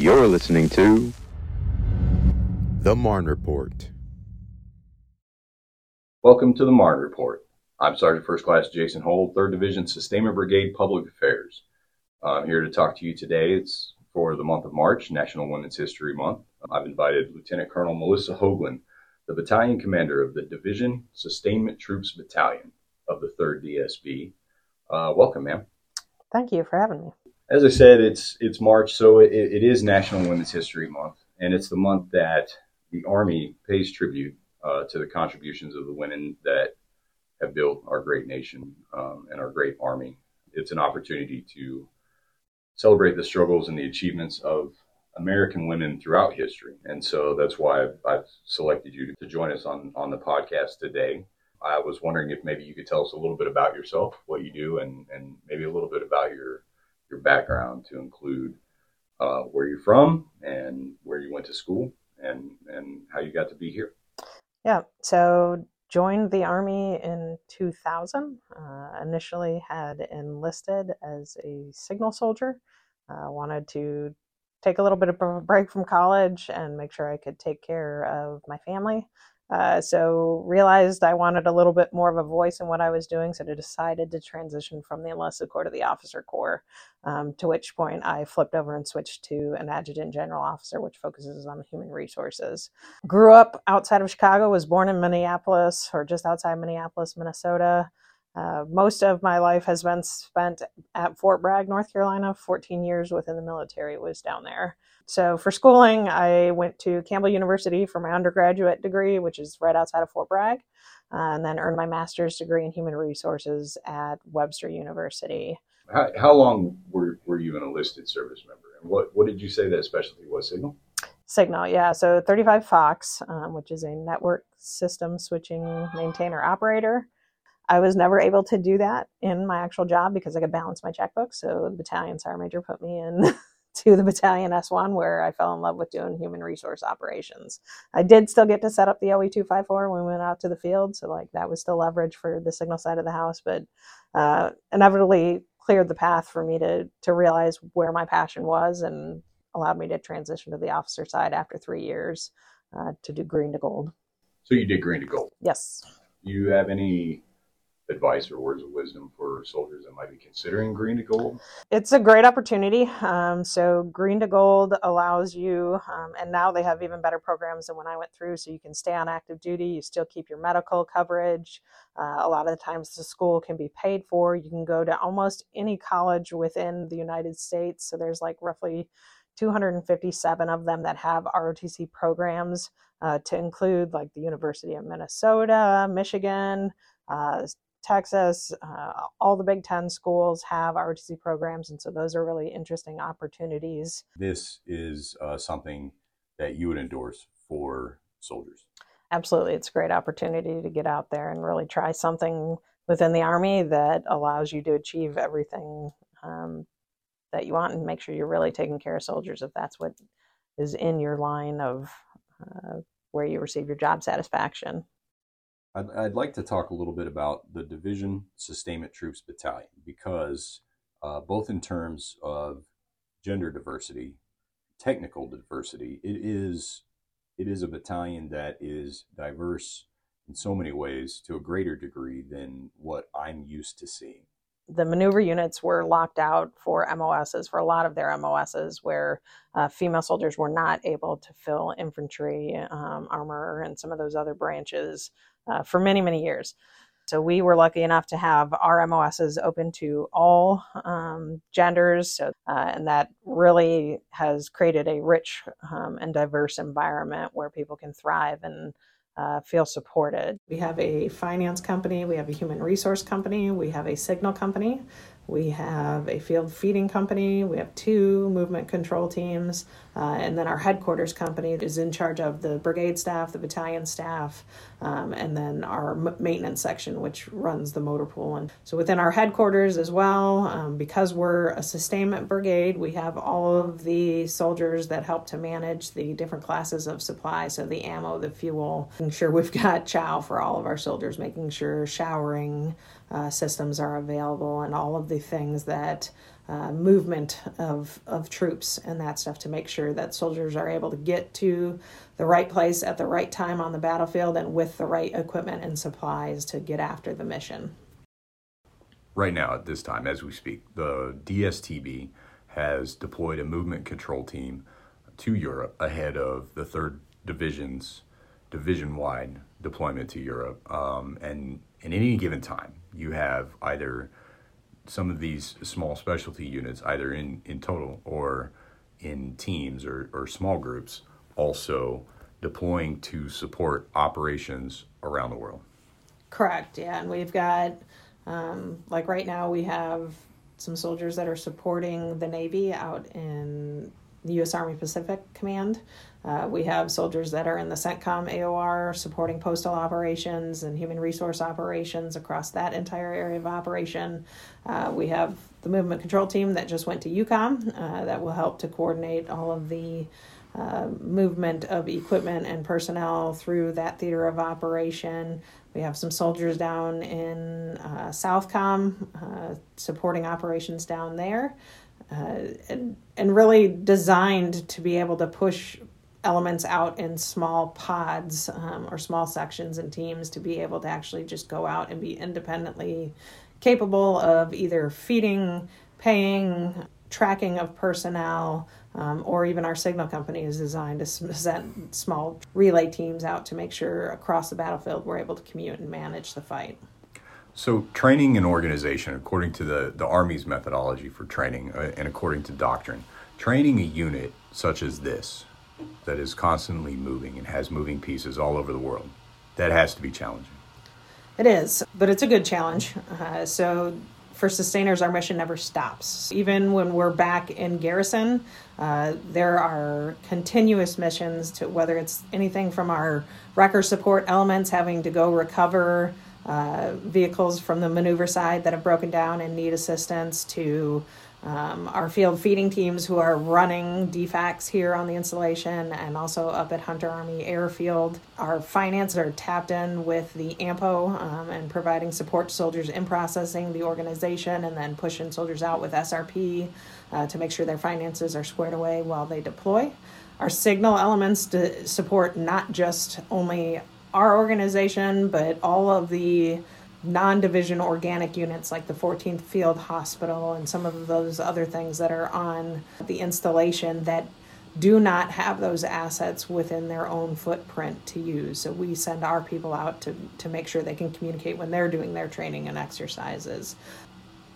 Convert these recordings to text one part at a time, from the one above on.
You're listening to The Marne Report. Welcome to the Marne Report. I'm Sergeant First Class Jason Hull, 3rd Division Sustainment Brigade Public Affairs. I'm here to talk to you today. It's for the month of March, National Women's History Month. I've invited Lieutenant Colonel Melissa Hoaglin, the battalion commander of the Division Sustainment Troops Battalion of the 3rd DSB. Uh, welcome, ma'am. Thank you for having me. As I said, it's it's March, so it, it is National Women's History Month, and it's the month that the Army pays tribute uh, to the contributions of the women that have built our great nation um, and our great Army. It's an opportunity to celebrate the struggles and the achievements of American women throughout history, and so that's why I've, I've selected you to join us on on the podcast today. I was wondering if maybe you could tell us a little bit about yourself, what you do, and and maybe a little bit about your your background to include uh, where you're from and where you went to school and and how you got to be here. Yeah, so joined the army in 2000. Uh, initially had enlisted as a signal soldier. Uh, wanted to take a little bit of a break from college and make sure I could take care of my family. Uh, so realized I wanted a little bit more of a voice in what I was doing, so I decided to transition from the enlisted corps to the officer corps. Um, to which point I flipped over and switched to an adjutant general officer, which focuses on human resources. Grew up outside of Chicago, was born in Minneapolis or just outside Minneapolis, Minnesota. Uh, most of my life has been spent at Fort Bragg, North Carolina. 14 years within the military was down there. So for schooling, I went to Campbell University for my undergraduate degree, which is right outside of Fort Bragg, uh, and then earned my master's degree in human resources at Webster University. How, how long were, were you an enlisted service member? And what, what did you say that specialty was, Signal? Signal, yeah. So 35 Fox, um, which is a network system switching maintainer operator. I was never able to do that in my actual job because I could balance my checkbook. So the battalion sergeant major put me in to the battalion S1 where I fell in love with doing human resource operations. I did still get to set up the OE254 when we went out to the field, so like that was still leverage for the signal side of the house, but uh, inevitably cleared the path for me to to realize where my passion was and allowed me to transition to the officer side after three years uh, to do green to gold. So you did green to gold. Yes. You have any advice or words of wisdom for soldiers that might be considering green to gold? It's a great opportunity. Um, so, green to gold allows you, um, and now they have even better programs than when I went through. So, you can stay on active duty, you still keep your medical coverage. Uh, a lot of the times, the school can be paid for. You can go to almost any college within the United States. So, there's like roughly 257 of them that have ROTC programs uh, to include like the University of Minnesota, Michigan, uh, Texas, uh, all the Big Ten schools have ROTC programs, and so those are really interesting opportunities. This is uh, something that you would endorse for soldiers. Absolutely, it's a great opportunity to get out there and really try something within the Army that allows you to achieve everything um, that you want and make sure you're really taking care of soldiers if that's what is in your line of uh, where you receive your job satisfaction. I'd, I'd, like to talk a little bit about the Division Sustainment Troops Battalion because, uh, both in terms of gender diversity, technical diversity, it is it is a battalion that is diverse in so many ways to a greater degree than what I'm used to seeing. The maneuver units were locked out for MOSs, for a lot of their MOSs, where uh, female soldiers were not able to fill infantry, um, armor, and some of those other branches uh, for many, many years. So we were lucky enough to have our MOSs open to all um, genders, so, uh, and that really has created a rich um, and diverse environment where people can thrive and uh, feel supported. We have a finance company, we have a human resource company, we have a signal company, we have a field feeding company, we have two movement control teams, uh, and then our headquarters company is in charge of the brigade staff, the battalion staff, um, and then our m- maintenance section, which runs the motor pool. And so within our headquarters as well, um, because we're a sustainment brigade, we have all of the soldiers that help to manage the different classes of supply. So the ammo, the fuel, making sure we've got chow for all of our soldiers, making sure showering uh, systems are available, and all of the things that uh, movement of, of troops and that stuff to make sure that soldiers are able to get to the right place at the right time on the battlefield and with the right equipment and supplies to get after the mission. Right now, at this time, as we speak, the DSTB has deployed a movement control team to Europe ahead of the 3rd Division's division wide deployment to Europe. Um, and in any given time, you have either some of these small specialty units, either in, in total or in teams or, or small groups, also deploying to support operations around the world. Correct, yeah. And we've got, um, like right now, we have some soldiers that are supporting the Navy out in the U.S. Army Pacific Command. Uh, we have soldiers that are in the CENTCOM AOR supporting postal operations and human resource operations across that entire area of operation. Uh, we have the movement control team that just went to EUCOM uh, that will help to coordinate all of the uh, movement of equipment and personnel through that theater of operation. We have some soldiers down in uh, Southcom uh, supporting operations down there. Uh, and, and really designed to be able to push elements out in small pods um, or small sections and teams to be able to actually just go out and be independently capable of either feeding, paying, tracking of personnel, um, or even our signal company is designed to send small relay teams out to make sure across the battlefield we're able to commute and manage the fight. So, training and organization, according to the, the Army's methodology for training uh, and according to doctrine, training a unit such as this, that is constantly moving and has moving pieces all over the world, that has to be challenging. It is, but it's a good challenge. Uh, so, for sustainers, our mission never stops. Even when we're back in garrison, uh, there are continuous missions to whether it's anything from our wrecker support elements having to go recover uh, vehicles from the maneuver side that have broken down and need assistance to um, our field feeding teams who are running DFACs here on the installation and also up at Hunter Army Airfield. Our finances are tapped in with the AMPO um, and providing support to soldiers in processing the organization and then pushing soldiers out with SRP uh, to make sure their finances are squared away while they deploy. Our signal elements to support not just only our organization, but all of the non division organic units like the 14th Field Hospital and some of those other things that are on the installation that do not have those assets within their own footprint to use. So we send our people out to, to make sure they can communicate when they're doing their training and exercises.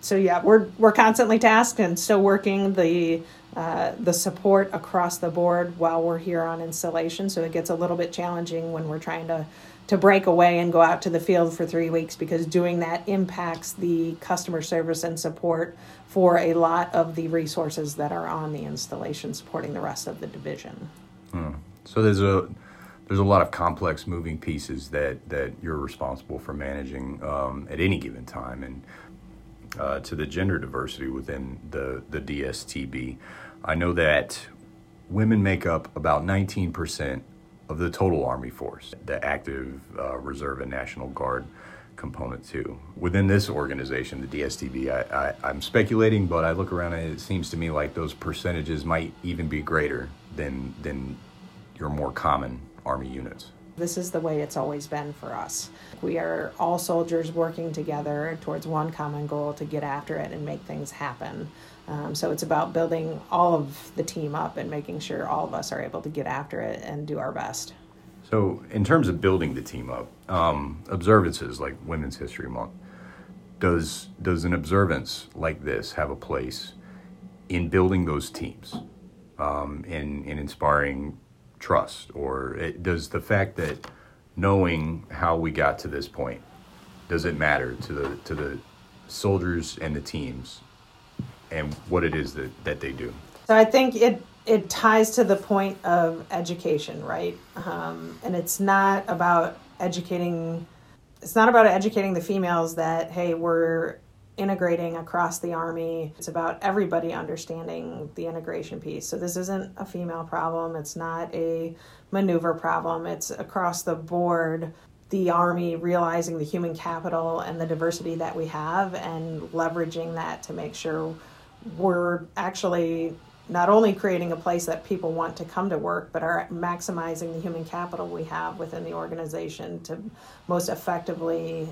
So yeah, we're we're constantly tasked and still working the uh, the support across the board while we're here on installation. So it gets a little bit challenging when we're trying to to break away and go out to the field for three weeks because doing that impacts the customer service and support for a lot of the resources that are on the installation supporting the rest of the division. Hmm. So there's a there's a lot of complex moving pieces that that you're responsible for managing um, at any given time, and uh, to the gender diversity within the the DSTB, I know that women make up about 19 percent of the total Army force, the active uh, reserve and National Guard component too. Within this organization, the DSTB, I, I, am speculating, but I look around and it seems to me like those percentages might even be greater than than your more common Army units. This is the way it's always been for us. We are all soldiers working together towards one common goal to get after it and make things happen. Um, so it's about building all of the team up and making sure all of us are able to get after it and do our best. So, in terms of building the team up, um, observances like Women's History Month, does does an observance like this have a place in building those teams, um, in in inspiring trust, or it, does the fact that knowing how we got to this point does it matter to the to the soldiers and the teams and what it is that, that they do. So I think it it ties to the point of education, right? Um, and it's not about educating. It's not about educating the females that hey, we're integrating across the army. It's about everybody understanding the integration piece. So this isn't a female problem. It's not a maneuver problem. It's across the board the Army realizing the human capital and the diversity that we have and leveraging that to make sure we're actually not only creating a place that people want to come to work, but are maximizing the human capital we have within the organization to most effectively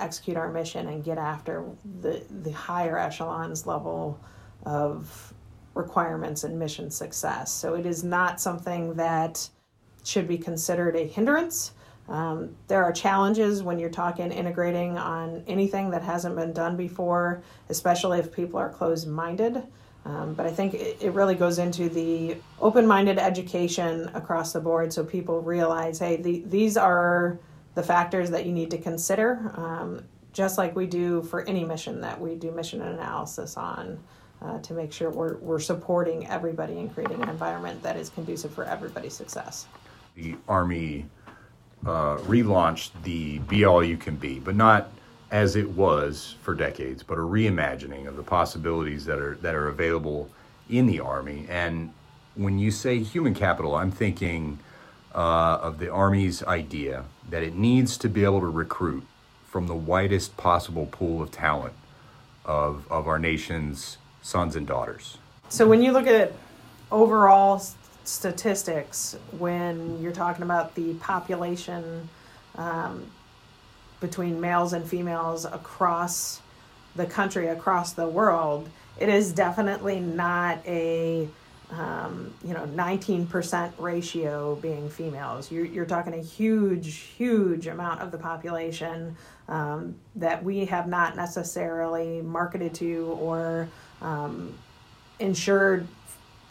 execute our mission and get after the, the higher echelons level of requirements and mission success. So it is not something that should be considered a hindrance. Um, there are challenges when you're talking integrating on anything that hasn't been done before, especially if people are closed minded. Um, but I think it, it, really goes into the open minded education across the board so people realize hey, the, these are the factors that you need to consider, um, just like we do for any mission that we do mission analysis on. Uh, to make sure we're, we're supporting everybody and creating an environment that is conducive for everybody's success. The Army uh, relaunched the Be All You Can Be, but not as it was for decades, but a reimagining of the possibilities that are that are available in the Army. And when you say human capital, I'm thinking uh, of the Army's idea that it needs to be able to recruit from the widest possible pool of talent of, of our nation's sons and daughters. So when you look at overall statistics, when you're talking about the population um, between males and females across the country, across the world, it is definitely not a um, you know 19% ratio being females. You're, you're talking a huge, huge amount of the population um, that we have not necessarily marketed to or um, ensured,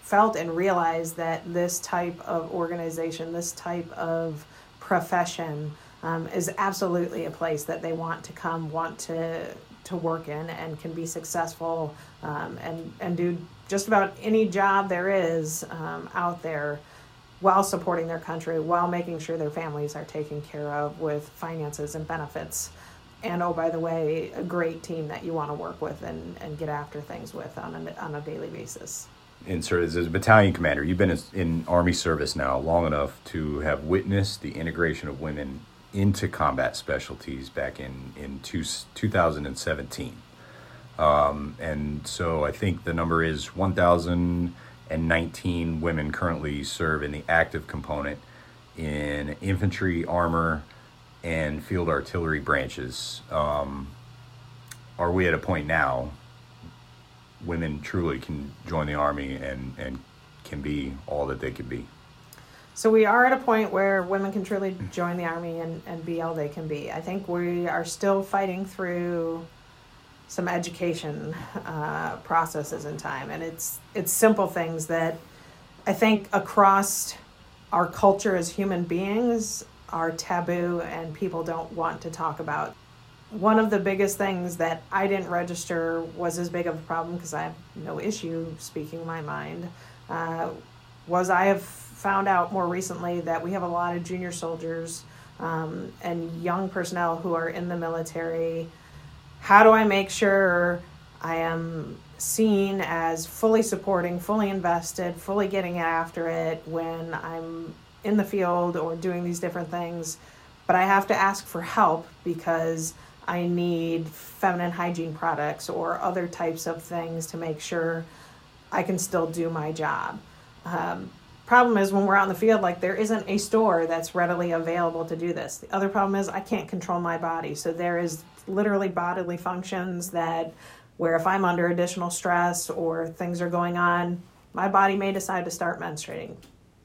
felt, and realized that this type of organization, this type of profession um, is absolutely a place that they want to come, want to to work in, and can be successful um, and and do just about any job there is um, out there while supporting their country, while making sure their families are taken care of with finances and benefits. And oh, by the way, a great team that you want to work with and, and get after things with on a, on a daily basis. And sir, as a battalion commander, you've been in Army service now long enough to have witnessed the integration of women into combat specialties back in in two, 2017. Um, and so I think the number is 1,019 women currently serve in the active component in infantry, armor, and field artillery branches. Um, are we at a point now women truly can join the army and, and can be all that they could be? So we are at a point where women can truly join the army and, and be all they can be. I think we are still fighting through some education uh, processes in time, and it's it's simple things that I think across our culture as human beings are taboo and people don't want to talk about. One of the biggest things that I didn't register was as big of a problem because I have no issue speaking my mind. Uh, was I have found out more recently that we have a lot of junior soldiers um, and young personnel who are in the military. How do I make sure I am seen as fully supporting, fully invested, fully getting after it when I'm in the field or doing these different things? But I have to ask for help because I need feminine hygiene products or other types of things to make sure I can still do my job. Um, problem is when we're out in the field like there isn't a store that's readily available to do this. The other problem is i can't control my body. So there is literally bodily functions that where if i'm under additional stress or things are going on my body may decide to start menstruating.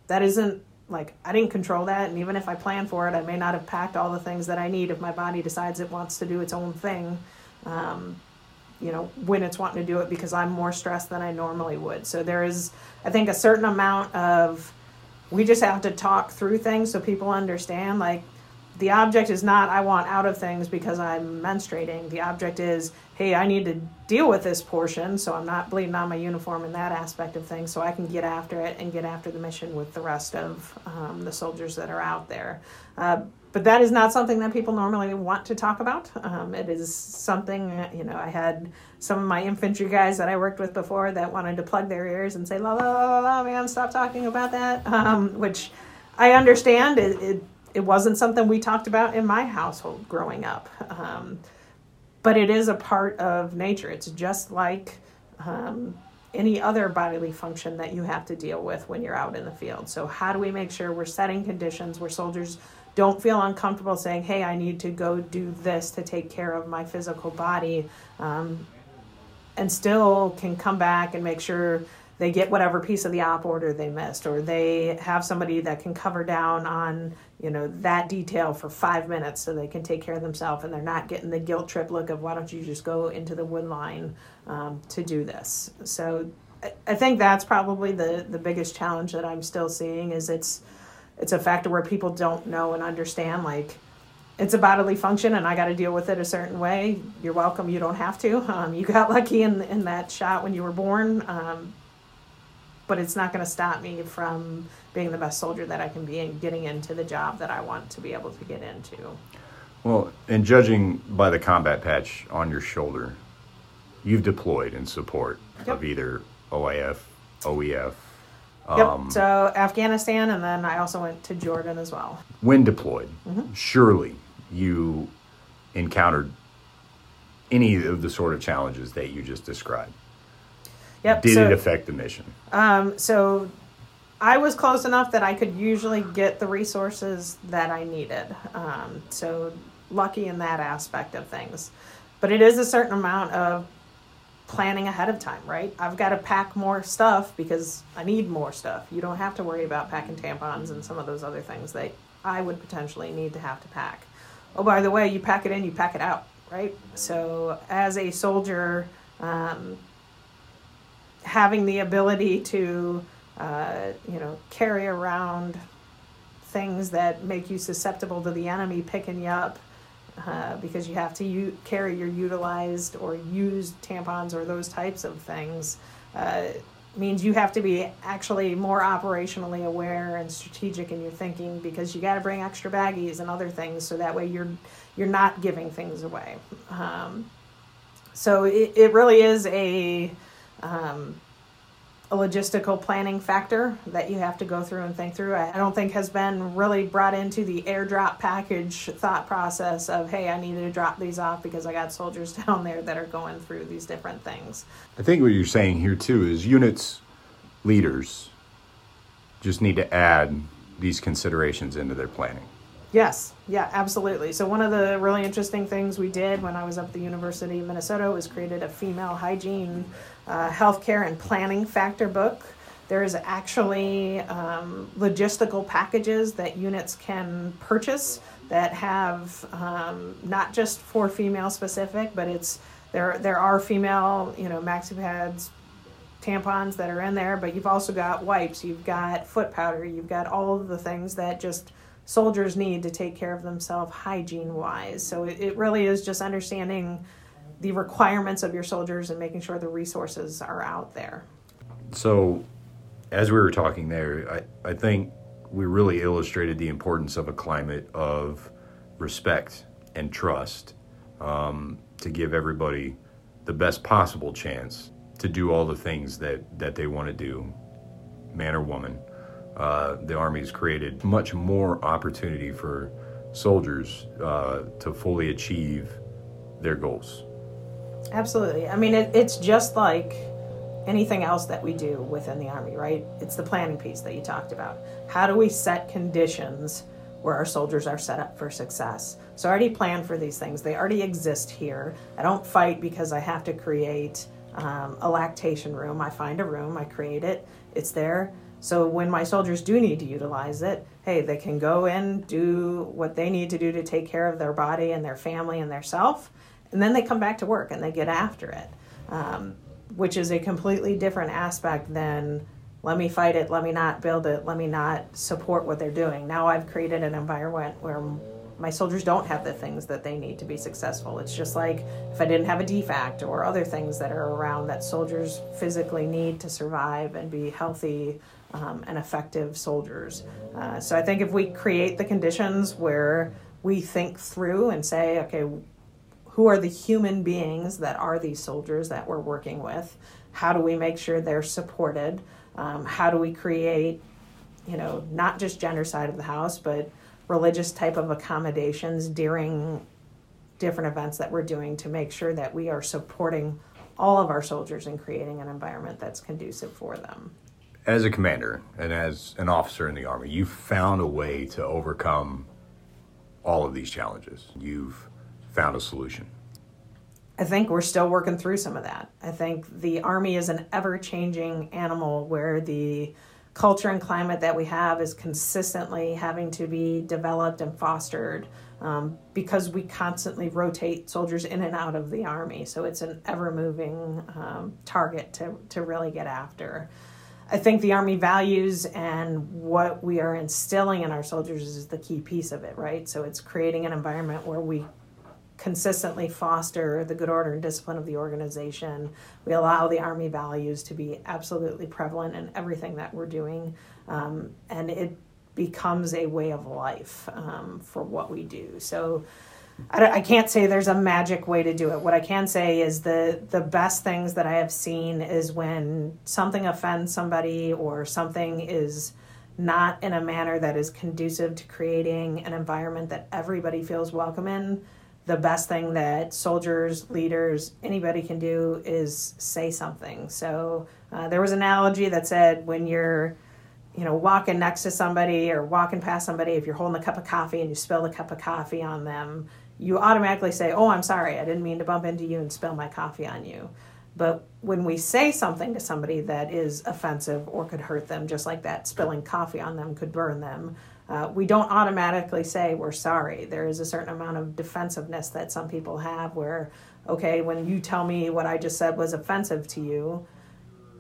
That isn't like i didn't control that. And even if i plan for it i may not have packed all the things that i need if my body decides it wants to do its own thing. Um, you know, when it's wanting to do it because I'm more stressed than I normally would. So there is, I think, a certain amount of, we just have to talk through things so people understand. Like, the object is not, I want out of things because I'm menstruating. The object is, hey, I need to deal with this portion so I'm not bleeding on my uniform in that aspect of things so I can get after it and get after the mission with the rest of um, the soldiers that are out there. Uh, but that is not something that people normally want to talk about. Um, it is something, you know, I had some of my infantry guys that I worked with before that wanted to plug their ears and say, la la la la, la, man, stop talking about that, um, which I understand. It, it, it, wasn't something we talked about in my household growing up. Um, but it is a part of nature. It's just like um, any other bodily function that you have to deal with when you're out in the field. So, how do we make sure we're setting conditions where soldiers don't feel uncomfortable saying, hey, I need to go do this to take care of my physical body, um, and still can come back and make sure they get whatever piece of the op order they missed, or they have somebody that can cover down on you know that detail for five minutes so they can take care of themselves and they're not getting the guilt trip look of why don't you just go into the wood line um, to do this? So I, think that's probably the the biggest challenge that i'm still seeing is it's it's a factor where people don't know and understand like it's a bodily function and i got to deal with it a certain way. You're welcome. You don't have to. Um, you got lucky in, in that shot when you were born. Um, but it's not going to stop me from being the best soldier that I can be and getting into the job that I want to be able to get into. Well, and judging by the combat patch on your shoulder, you've deployed in support yep. of either OIF, OEF. Um, yep. So Afghanistan, and then I also went to Jordan as well. When deployed, mm-hmm. surely you encountered any of the sort of challenges that you just described. Yep. Did so, it affect the mission? Um, so I was close enough that I could usually get the resources that I needed. Um, so lucky in that aspect of things. But it is a certain amount of planning ahead of time, right? I've got to pack more stuff because I need more stuff. You don't have to worry about packing tampons and some of those other things that I would potentially need to have to pack. Oh, by the way, you pack it in, you pack it out, right? So as a soldier, um, having the ability to uh, you know, carry around things that make you susceptible to the enemy picking you up uh, because you have to u- carry your utilized or used tampons or those types of things uh, means you have to be actually more operationally aware and strategic in your thinking because you got to bring extra baggies and other things so that way you're you're not giving things away. Um, so it, it really is a um, a logistical planning factor that you have to go through and think through. I don't think has been really brought into the airdrop package thought process of, hey, I need to drop these off because I got soldiers down there that are going through these different things. I think what you're saying here too is units leaders just need to add these considerations into their planning. Yes, yeah, absolutely. So one of the really interesting things we did when I was up at the University of Minnesota was created a female hygiene uh, healthcare and planning factor book. There's actually um, logistical packages that units can purchase that have um, not just for female specific, but it's there. There are female, you know, maxi pads, tampons that are in there, but you've also got wipes, you've got foot powder, you've got all of the things that just soldiers need to take care of themselves hygiene wise. So it, it really is just understanding the requirements of your soldiers and making sure the resources are out there. So, as we were talking there, I, I think we really illustrated the importance of a climate of respect and trust um, to give everybody the best possible chance to do all the things that, that they want to do, man or woman. Uh, the has created much more opportunity for soldiers uh, to fully achieve their goals. Absolutely. I mean, it, it's just like anything else that we do within the Army, right? It's the planning piece that you talked about. How do we set conditions where our soldiers are set up for success? So I already plan for these things, they already exist here. I don't fight because I have to create um, a lactation room. I find a room, I create it, it's there. So when my soldiers do need to utilize it, hey, they can go in, do what they need to do to take care of their body and their family and their self and then they come back to work and they get after it, um, which is a completely different aspect than let me fight it, let me not build it, let me not support what they're doing. Now I've created an environment where my soldiers don't have the things that they need to be successful. It's just like if I didn't have a DFAC or other things that are around that soldiers physically need to survive and be healthy um, and effective soldiers. Uh, so I think if we create the conditions where we think through and say, okay, who are the human beings that are these soldiers that we're working with? How do we make sure they're supported? Um, how do we create, you know, not just gender side of the house, but religious type of accommodations during different events that we're doing to make sure that we are supporting all of our soldiers in creating an environment that's conducive for them. As a commander and as an officer in the Army, you've found a way to overcome all of these challenges. You've found a solution. I think we're still working through some of that. I think the Army is an ever changing animal where the culture and climate that we have is consistently having to be developed and fostered um, because we constantly rotate soldiers in and out of the Army. So it's an ever moving um, target to, to really get after. I think the Army values and what we are instilling in our soldiers is the key piece of it, right? So it's creating an environment where we consistently foster the good order and discipline of the organization. We allow the Army values to be absolutely prevalent in everything that we're doing. Um, and it becomes a way of life um, for what we do. So I, I, can't say there's a magic way to do it. What I can say is the, the best things that I have seen is when something offends somebody or something is not in a manner that is conducive to creating an environment that everybody feels welcome in the best thing that soldiers, leaders, anybody can do is say something. So uh, there was an analogy that said when you're, you know, walking next to somebody or walking past somebody, if you're holding a cup of coffee and you spill a cup of coffee on them, you automatically say, "Oh, I'm sorry, I didn't mean to bump into you and spill my coffee on you." But when we say something to somebody that is offensive or could hurt them, just like that, spilling coffee on them could burn them uh, we don't automatically say we're sorry. There is a certain amount of defensiveness that some people have where, okay, when you tell me what I just said was offensive to you,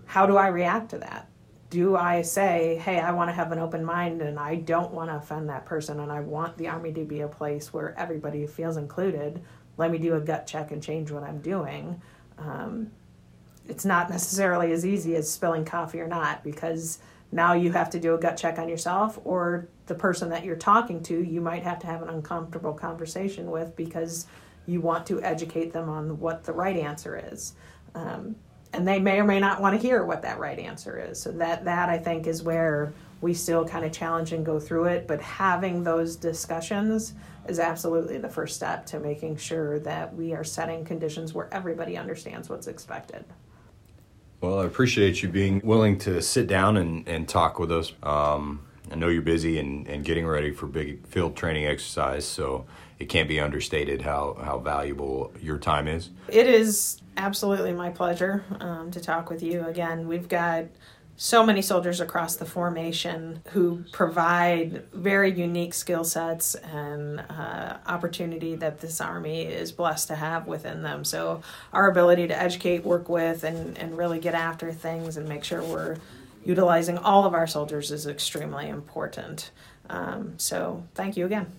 how do I react to that? Do I say, hey, I want to have an open mind and I don't want to offend that person and I want the Army to be a place where everybody feels included? Let me do a gut check and change what I'm doing. Um, it's not necessarily as easy as spilling coffee or not because now you have to do a gut check on yourself or the person that you're talking to you might have to have an uncomfortable conversation with because you want to educate them on what the right answer is. Um, and they may or may not want to hear what that right answer is. So that that i think is where we still kind of challenge and go through it but having those discussions is absolutely the first step to making sure that we are setting conditions where everybody understands what's expected. Well, I appreciate you being willing to sit down and, and talk with us. Um, I know you're busy and, and getting ready for big field training exercise, so it can't be understated how, how valuable your time is. It is absolutely my pleasure um, to talk with you again. We've got so many soldiers across the formation who provide very unique skill sets and uh, opportunity that this army is blessed to have within them. So, our ability to educate, work with, and, and really get after things and make sure we're utilizing all of our soldiers is extremely important. Um, so, thank you again.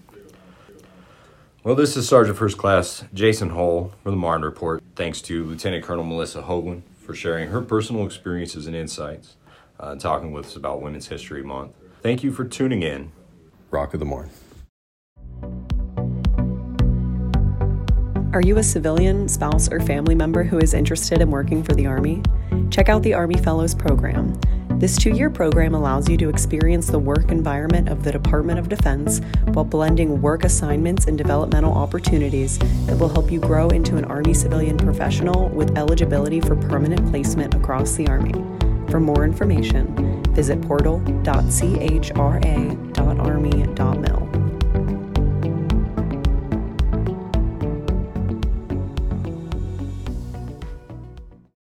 Well, this is Sergeant First Class Jason Hull for the Marne Report. Thanks to Lieutenant Colonel Melissa Hoaglin for sharing her personal experiences and insights uh, talking with us about Women's History Month. Thank you for tuning in. Rock of the Marne. Are you a civilian, spouse, or family member who is interested in working for the Army? Check out the Army Fellows Program. This two year program allows you to experience the work environment of the Department of Defense while blending work assignments and developmental opportunities that will help you grow into an Army civilian professional with eligibility for permanent placement across the Army. For more information, visit portal.chra.army.mil.